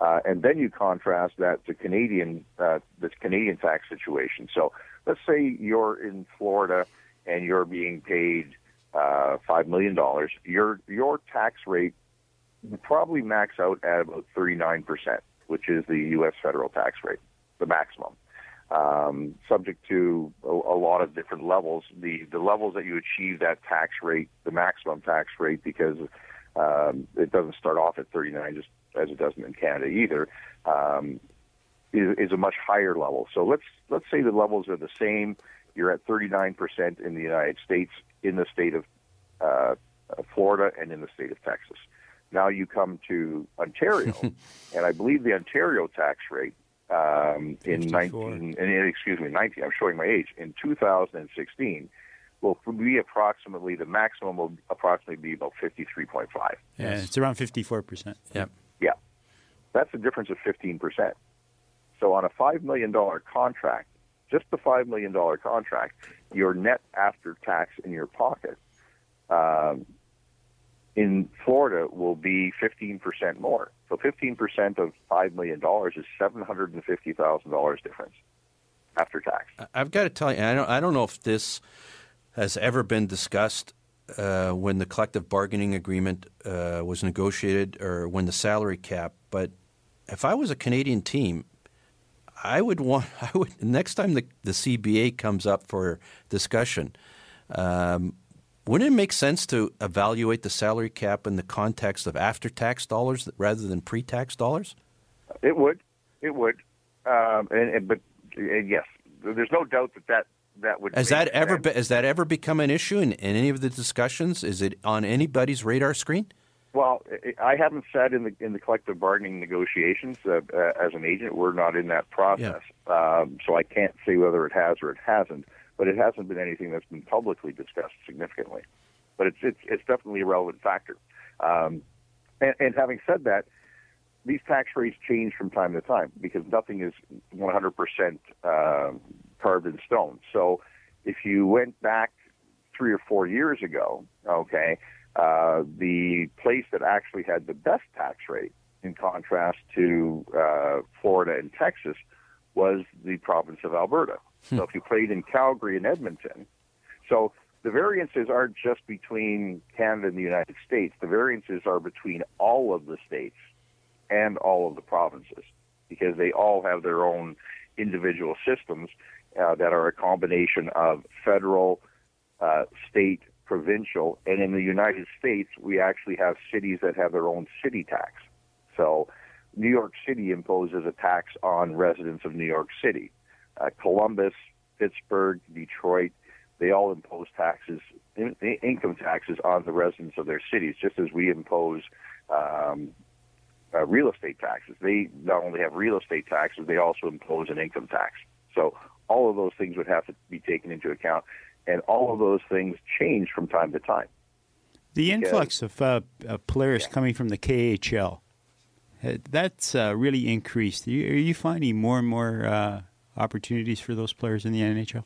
Uh, and then you contrast that to Canadian, this Canadian tax situation. So let's say you're in Florida and you're being paid uh, five million dollars. Your your tax rate probably max out at about 39 percent, which is the U.S. federal tax rate, the maximum um, subject to a, a lot of different levels. The the levels that you achieve that tax rate, the maximum tax rate, because um, it doesn't start off at 39, just as it doesn't in Canada either, um, is, is a much higher level. So let's let's say the levels are the same. You're at 39 percent in the United States, in the state of uh, Florida, and in the state of Texas. Now you come to Ontario, and I believe the Ontario tax rate um, in 19, and, excuse me, 19, I'm showing my age, in 2016 will be approximately, the maximum will approximately be about 53.5. Yeah, it's around 54%. Yep. Yeah. That's a difference of 15%. So on a $5 million contract, just the $5 million contract, your net after tax in your pocket um, in Florida will be 15% more. So 15% of $5 million is $750,000 difference after tax. I've got to tell you, I don't, I don't know if this has ever been discussed uh, when the collective bargaining agreement uh, was negotiated or when the salary cap. But if I was a Canadian team, I would want. I would next time the the CBA comes up for discussion. Um, wouldn't it make sense to evaluate the salary cap in the context of after-tax dollars rather than pre-tax dollars? It would. It would. Um, and, and, but uh, yes, there's no doubt that that, that would. Has that ever be, has that ever become an issue in, in any of the discussions? Is it on anybody's radar screen? Well, I- haven't sat in the in the collective bargaining negotiations uh, uh, as an agent. We're not in that process, um, so I can't say whether it has or it hasn't. But it hasn't been anything that's been publicly discussed significantly. But it's it's, it's definitely a relevant factor. Um, and, and having said that, these tax rates change from time to time because nothing is 100% um carved in stone. So if you went back three or four years ago, okay, uh, the place that actually had the best tax rate, in contrast to uh, Florida and Texas, was the province of Alberta. So if you played in Calgary and Edmonton, so the variances aren't just between Canada and the United States. The variances are between all of the states and all of the provinces because they all have their own individual systems uh, that are a combination of federal, uh, state, provincial, and in the United States, we actually have cities that have their own city tax. So New York City imposes a tax on residents of New York City. Uh, Columbus, Pittsburgh, Detroit, they all impose taxes, in, income taxes on the residents of their cities, just as we impose um, uh, real estate taxes. They not only have real estate taxes, they also impose an income tax. So all of those things would have to be taken into account, and all of those things change from time to time. The influx of uh, uh, players coming from the KHL, uh, that's uh, really increased. Are you, are you finding more and more uh, opportunities for those players in the NHL?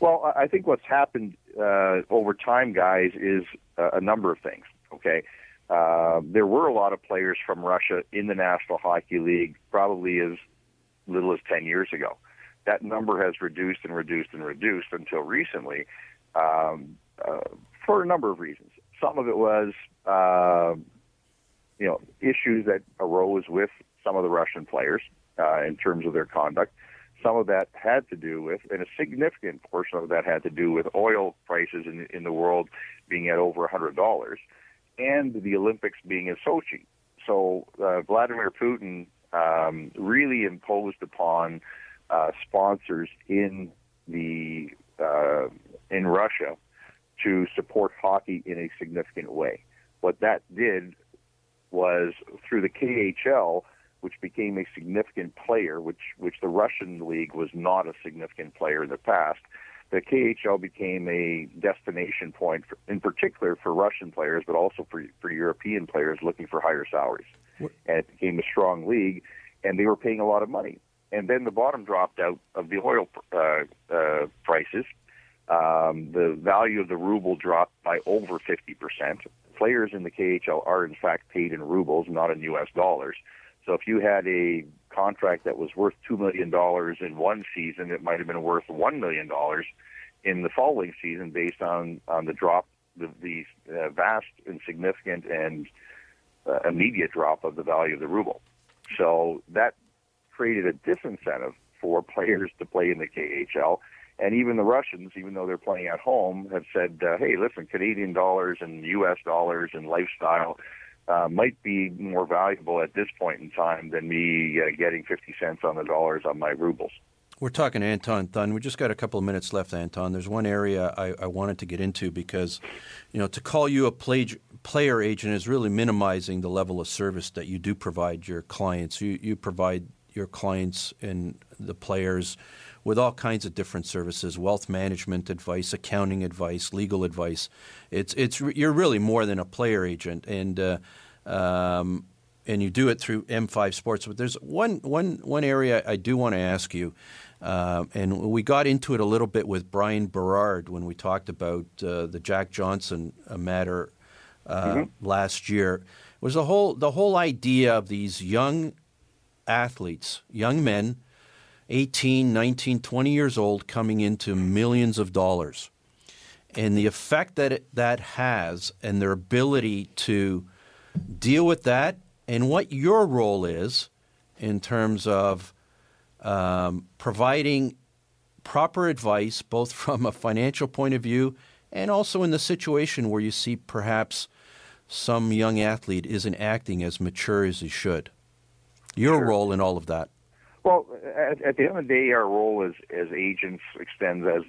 Well, I think what's happened uh, over time, guys, is a number of things. Okay, uh, there were a lot of players from Russia in the National Hockey League, probably as little as 10 years ago. That number has reduced and reduced and reduced until recently um, uh, for a number of reasons. Some of it was, uh, you know, issues that arose with some of the Russian players uh, in terms of their conduct. Some of that had to do with, and a significant portion of that had to do with oil prices in, in the world being at over $100 and the Olympics being in Sochi. So uh, Vladimir Putin um, really imposed upon uh, sponsors in the uh, in Russia to support hockey in a significant way. What that did was through the KHL, which became a significant player, which which the Russian league was not a significant player in the past the KHL became a destination point, for, in particular for Russian players, but also for for European players looking for higher salaries. What? And it became a strong league, and they were paying a lot of money. And then the bottom dropped out of the oil uh, uh, prices. Um, the value of the ruble dropped by over 50%. Players in the KHL are, in fact, paid in rubles, not in U.S. dollars. So if you had a contract that was worth $2 million in one season, it might have been worth $1 million in the following season based on, on the drop, the, the uh, vast and significant and uh, immediate drop of the value of the ruble. So that created a disincentive for players to play in the KHL. And even the Russians, even though they're playing at home, have said, uh, hey, listen, Canadian dollars and U.S. dollars and lifestyle uh, might be more valuable at this point in time than me uh, getting 50 cents on the dollars on my rubles. We're talking to Anton Thun. We just got a couple of minutes left, Anton. There's one area I, I wanted to get into because, you know, to call you a play, player agent is really minimizing the level of service that you do provide your clients. You, you provide your clients and the players with all kinds of different services: wealth management advice, accounting advice, legal advice. It's it's you're really more than a player agent, and uh, um, and you do it through M5 Sports. But there's one one one area I do want to ask you. Uh, and we got into it a little bit with Bryan Berard when we talked about uh, the Jack Johnson uh, matter uh, mm-hmm. last year. It was the whole the whole idea of these young athletes, young men 18, 19, 20 years old coming into millions of dollars. And the effect that it, that has and their ability to deal with that and what your role is in terms of um, providing proper advice, both from a financial point of view and also in the situation where you see perhaps some young athlete isn't acting as mature as he should. Your sure. role in all of that. At, at, the end of the day, our role as as agents extends as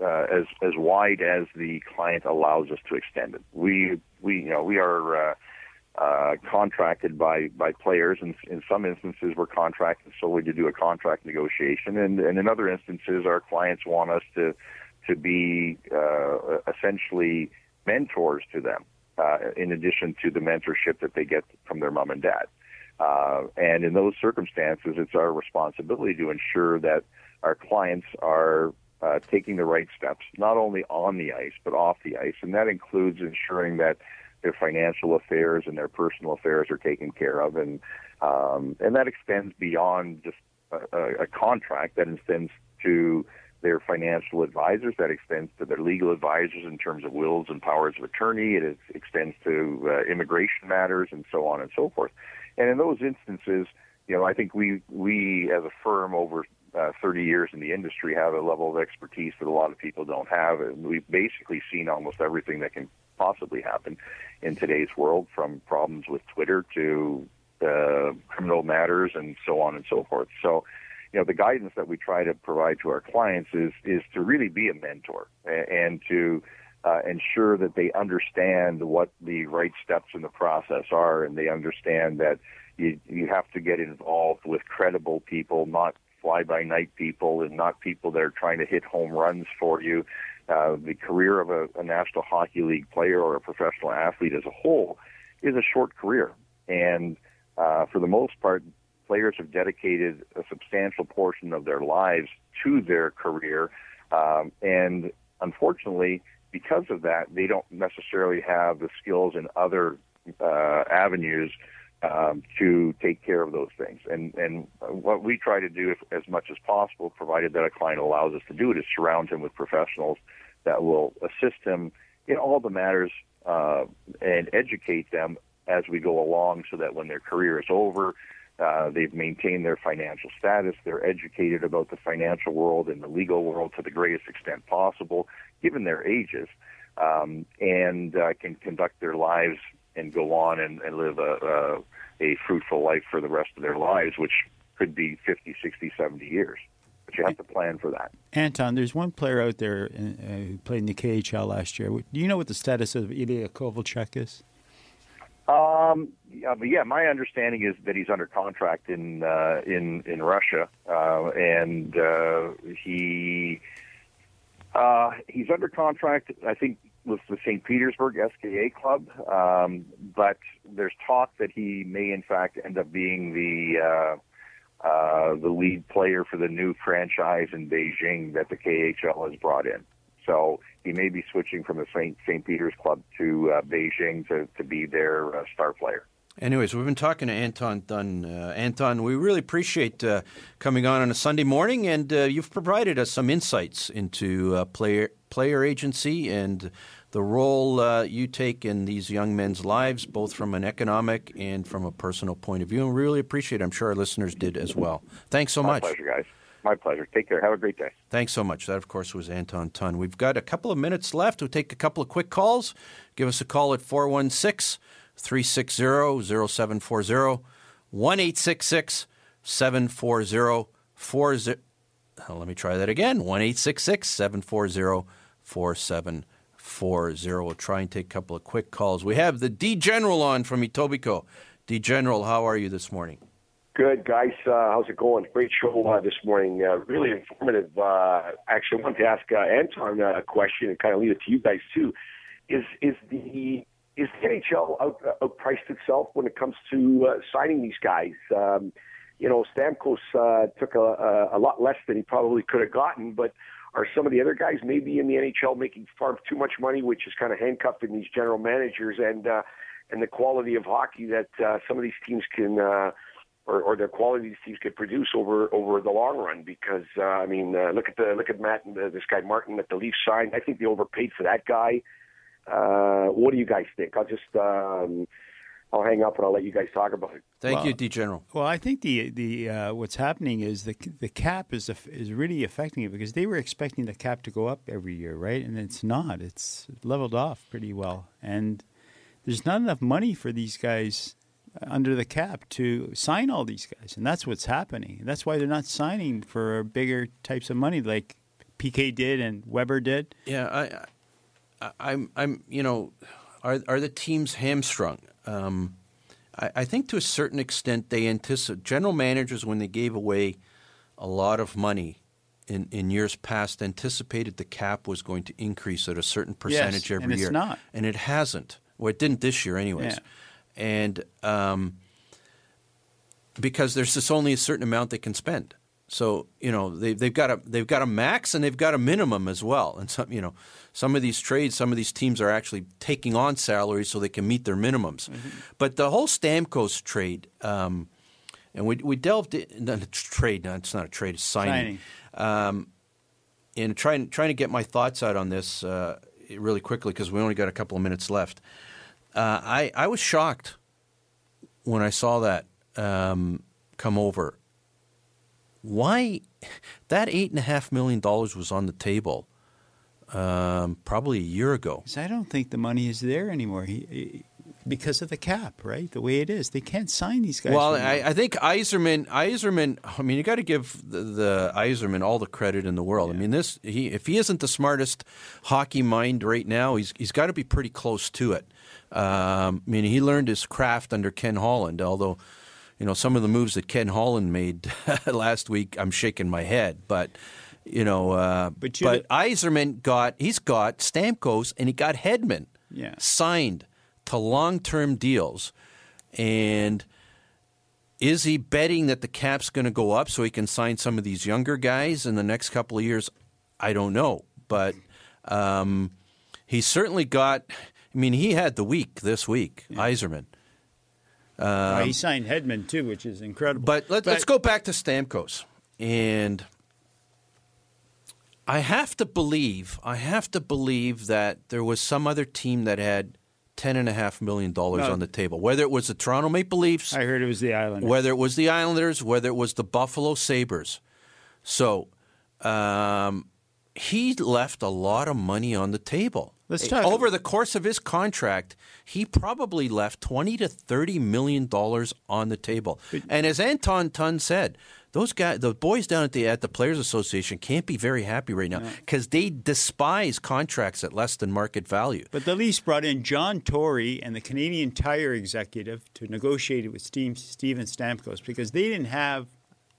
uh, as as wide as the client allows us to extend it. We we you know we are uh, uh, contracted by by players, and in some instances we're contracted solely to do a contract negotiation, and, and in other instances our clients want us to to be uh, essentially mentors to them, uh, in addition to the mentorship that they get from their mom and dad. Uh, and in those circumstances, it's our responsibility to ensure that our clients are uh, taking the right steps, not only on the ice, but off the ice. And that includes ensuring that their financial affairs and their personal affairs are taken care of. And, um, and that extends beyond just a, a contract, that extends to their financial advisors, that extends to their legal advisors in terms of wills and powers of attorney, it extends to uh, immigration matters, and so on and so forth. And in those instances, you know, I think we we as a firm over uh, 30 years in the industry have a level of expertise that a lot of people don't have, and we've basically seen almost everything that can possibly happen in today's world, from problems with Twitter to uh, criminal matters and so on and so forth. So, you know, the guidance that we try to provide to our clients is is to really be a mentor and to uh, ensure that they understand what the right steps in the process are, and they understand that you you have to get involved with credible people, not fly by night people, and not people that are trying to hit home runs for you. Uh, the career of a, a National Hockey League player or a professional athlete as a whole is a short career, and uh, for the most part, players have dedicated a substantial portion of their lives to their career, um, and unfortunately because of that, they don't necessarily have the skills in other uh, avenues um, to take care of those things. And and what we try to do, if, as much as possible, provided that a client allows us to do it, is surround him with professionals that will assist him in all the matters uh, and educate them as we go along, so that when their career is over. Uh, they've maintained their financial status. They're educated about the financial world and the legal world to the greatest extent possible, given their ages, um, and uh, can conduct their lives and go on and, and live a, a, a fruitful life for the rest of their lives, which could be 50, 60, 70 years. But you have to plan for that. Anton, there's one player out there uh, who played in the KHL last year. Do you know what the status of Ilya Kovalchuk is? Um, yeah, but yeah, my understanding is that he's under contract in uh, in in Russia, uh, and uh, he uh, he's under contract. I think with the St. Petersburg SKA club, um, but there's talk that he may in fact end up being the uh, uh, the lead player for the new franchise in Beijing that the KHL has brought in. So he may be switching from the St. St. Peter's club to uh, Beijing to, to be their uh, star player. Anyways, we've been talking to Anton Thun. Uh, Anton, we really appreciate uh, coming on on a Sunday morning, and uh, you've provided us some insights into uh, player player agency and the role uh, you take in these young men's lives, both from an economic and from a personal point of view. And we really appreciate it. I'm sure our listeners did as well. Thanks so My much. My pleasure, guys. My pleasure. Take care. Have a great day. Thanks so much. That, of course, was Anton Thun. We've got a couple of minutes left. We'll take a couple of quick calls. Give us a call at 416 360 0740 1 740 40. Let me try that again 1 740 4740. We'll try and take a couple of quick calls. We have the D General on from Etobicoke. D General, how are you this morning? Good, guys. Uh, how's it going? Great show uh, this morning. Uh, really informative. Uh, actually, I wanted to ask uh, Anton a question and kind of leave it to you guys too. Is is the is the NHL out, uh, outpriced itself when it comes to uh, signing these guys? Um, you know, Stamkos uh, took a, a, lot less than he probably could have gotten, but are some of the other guys maybe in the NHL making far too much money, which is kind of handcuffing these general managers and uh, and the quality of hockey that uh, some of these teams can. Uh, or, or their quality these teams could produce over over the long run. Because uh, I mean, uh, look at the look at Matt and the, this guy Martin that the Leafs signed. I think they overpaid for that guy. Uh, what do you guys think? I'll just um, I'll hang up and I'll let you guys talk about it. Thank Well- you, D General. Well, I think the the uh, what's happening is the the cap is is really affecting it because they were expecting the cap to go up every year, right? And it's not. It's leveled off pretty well, and there's not enough money for these guys under the cap to sign all these guys, and that's what's happening. That's why they're not signing for bigger types of money like PK did and Weber did. Yeah, I, I, I'm, I'm, you know, are are the teams hamstrung? Um, I, I think to a certain extent they anticipate general managers when they gave away a lot of money in, in years past anticipated the cap was going to increase at a certain percentage every and it's year, not. and it hasn't. Well, it didn't this year, anyways. Yeah. And um, because there's just only a certain amount they can spend. So you know they, they've got a they've got a max and they've got a minimum as well. And some you know some of these trades, some of these teams are actually taking on salaries so they can meet their minimums. But the whole Stamkos trade, um, and we we delved in a trade. No, it's not a trade. It's signing. Um, and trying trying to get my thoughts out on this uh, really quickly because we only got a couple of minutes left. Uh, I I was shocked when I saw that um, come over. Why that eight and a half million dollars was on the table um, probably a year ago. I don't think the money is there anymore. He, he- because of the cap, right? The way it is, they can't sign these guys. Well. I, I think Yzerman, Yzerman. I mean, you got to give the, the Yzerman all the credit in the world. I mean, this he if he isn't the smartest hockey mind right now, he's he's got to be pretty close to it. Um, I mean, he learned his craft under Ken Holland. Although, you know, some of the moves that Ken Holland made last week, I'm shaking my head. But you know, uh, But but, you- Yzerman got he's got Stamkos and he got Hedman Yeah. signed to long term deals, and is he betting that the cap's going to go up so he can sign some of these younger guys in the next couple of years? I don't know, but um, he's certainly got. I mean, he had the week this week, Yzerman. Uh, he signed Hedman too, which is incredible. But, let, us go back to Stamkos, and I have to believe, I have to believe that there was some other team that had ten and a half million dollars No. on the table. Whether it was the Toronto Maple Leafs, I heard it was the Islanders. whether it was the Islanders, whether it was the Buffalo Sabres. So um, he left a lot of money on the table. Let's talk- Over the course of his contract, he probably left twenty to thirty million dollars on the table. and as Anton Thun said, those guys, the boys down at the at the Players Association, can't be very happy right now because they despise contracts at less than market value. But the Leafs brought in John Tory and the Canadian Tire executive to negotiate it with Steve, Steven Stamkos because they didn't have,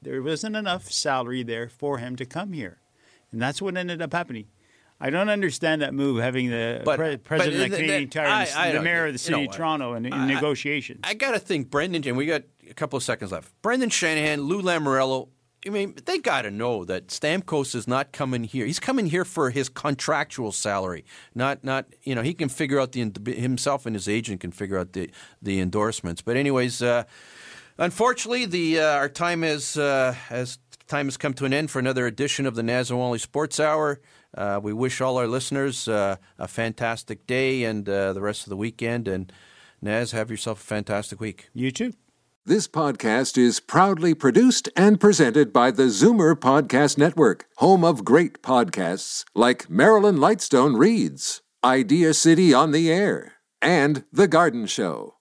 there wasn't enough salary there for him to come here. And that's what ended up happening. I don't understand that move, having the But- pre- but president of the- the- Canadian Tire I- and I the mayor of the you city know of? Toronto in, in I- negotiations. I got to think Brendan, and we got a couple of seconds left. Brendan Shanahan, Lou Lamoriello. I mean, they got to know that Stamkos is not coming here. He's coming here for his contractual salary, not not you know he can figure out the himself and his agent can figure out the the endorsements. But anyways, uh, unfortunately, the uh, our time has uh, as time has come to an end for another edition of the Naz and Sports Hour. Uh, we wish all our listeners uh, a fantastic day and uh, the rest of the weekend. And Naz, have yourself a fantastic week. you too. This podcast is proudly produced and presented by the Zoomer Podcast Network, home of great podcasts like Marilyn Lightstone Reads, Idea City on the Air, and The Garden Show.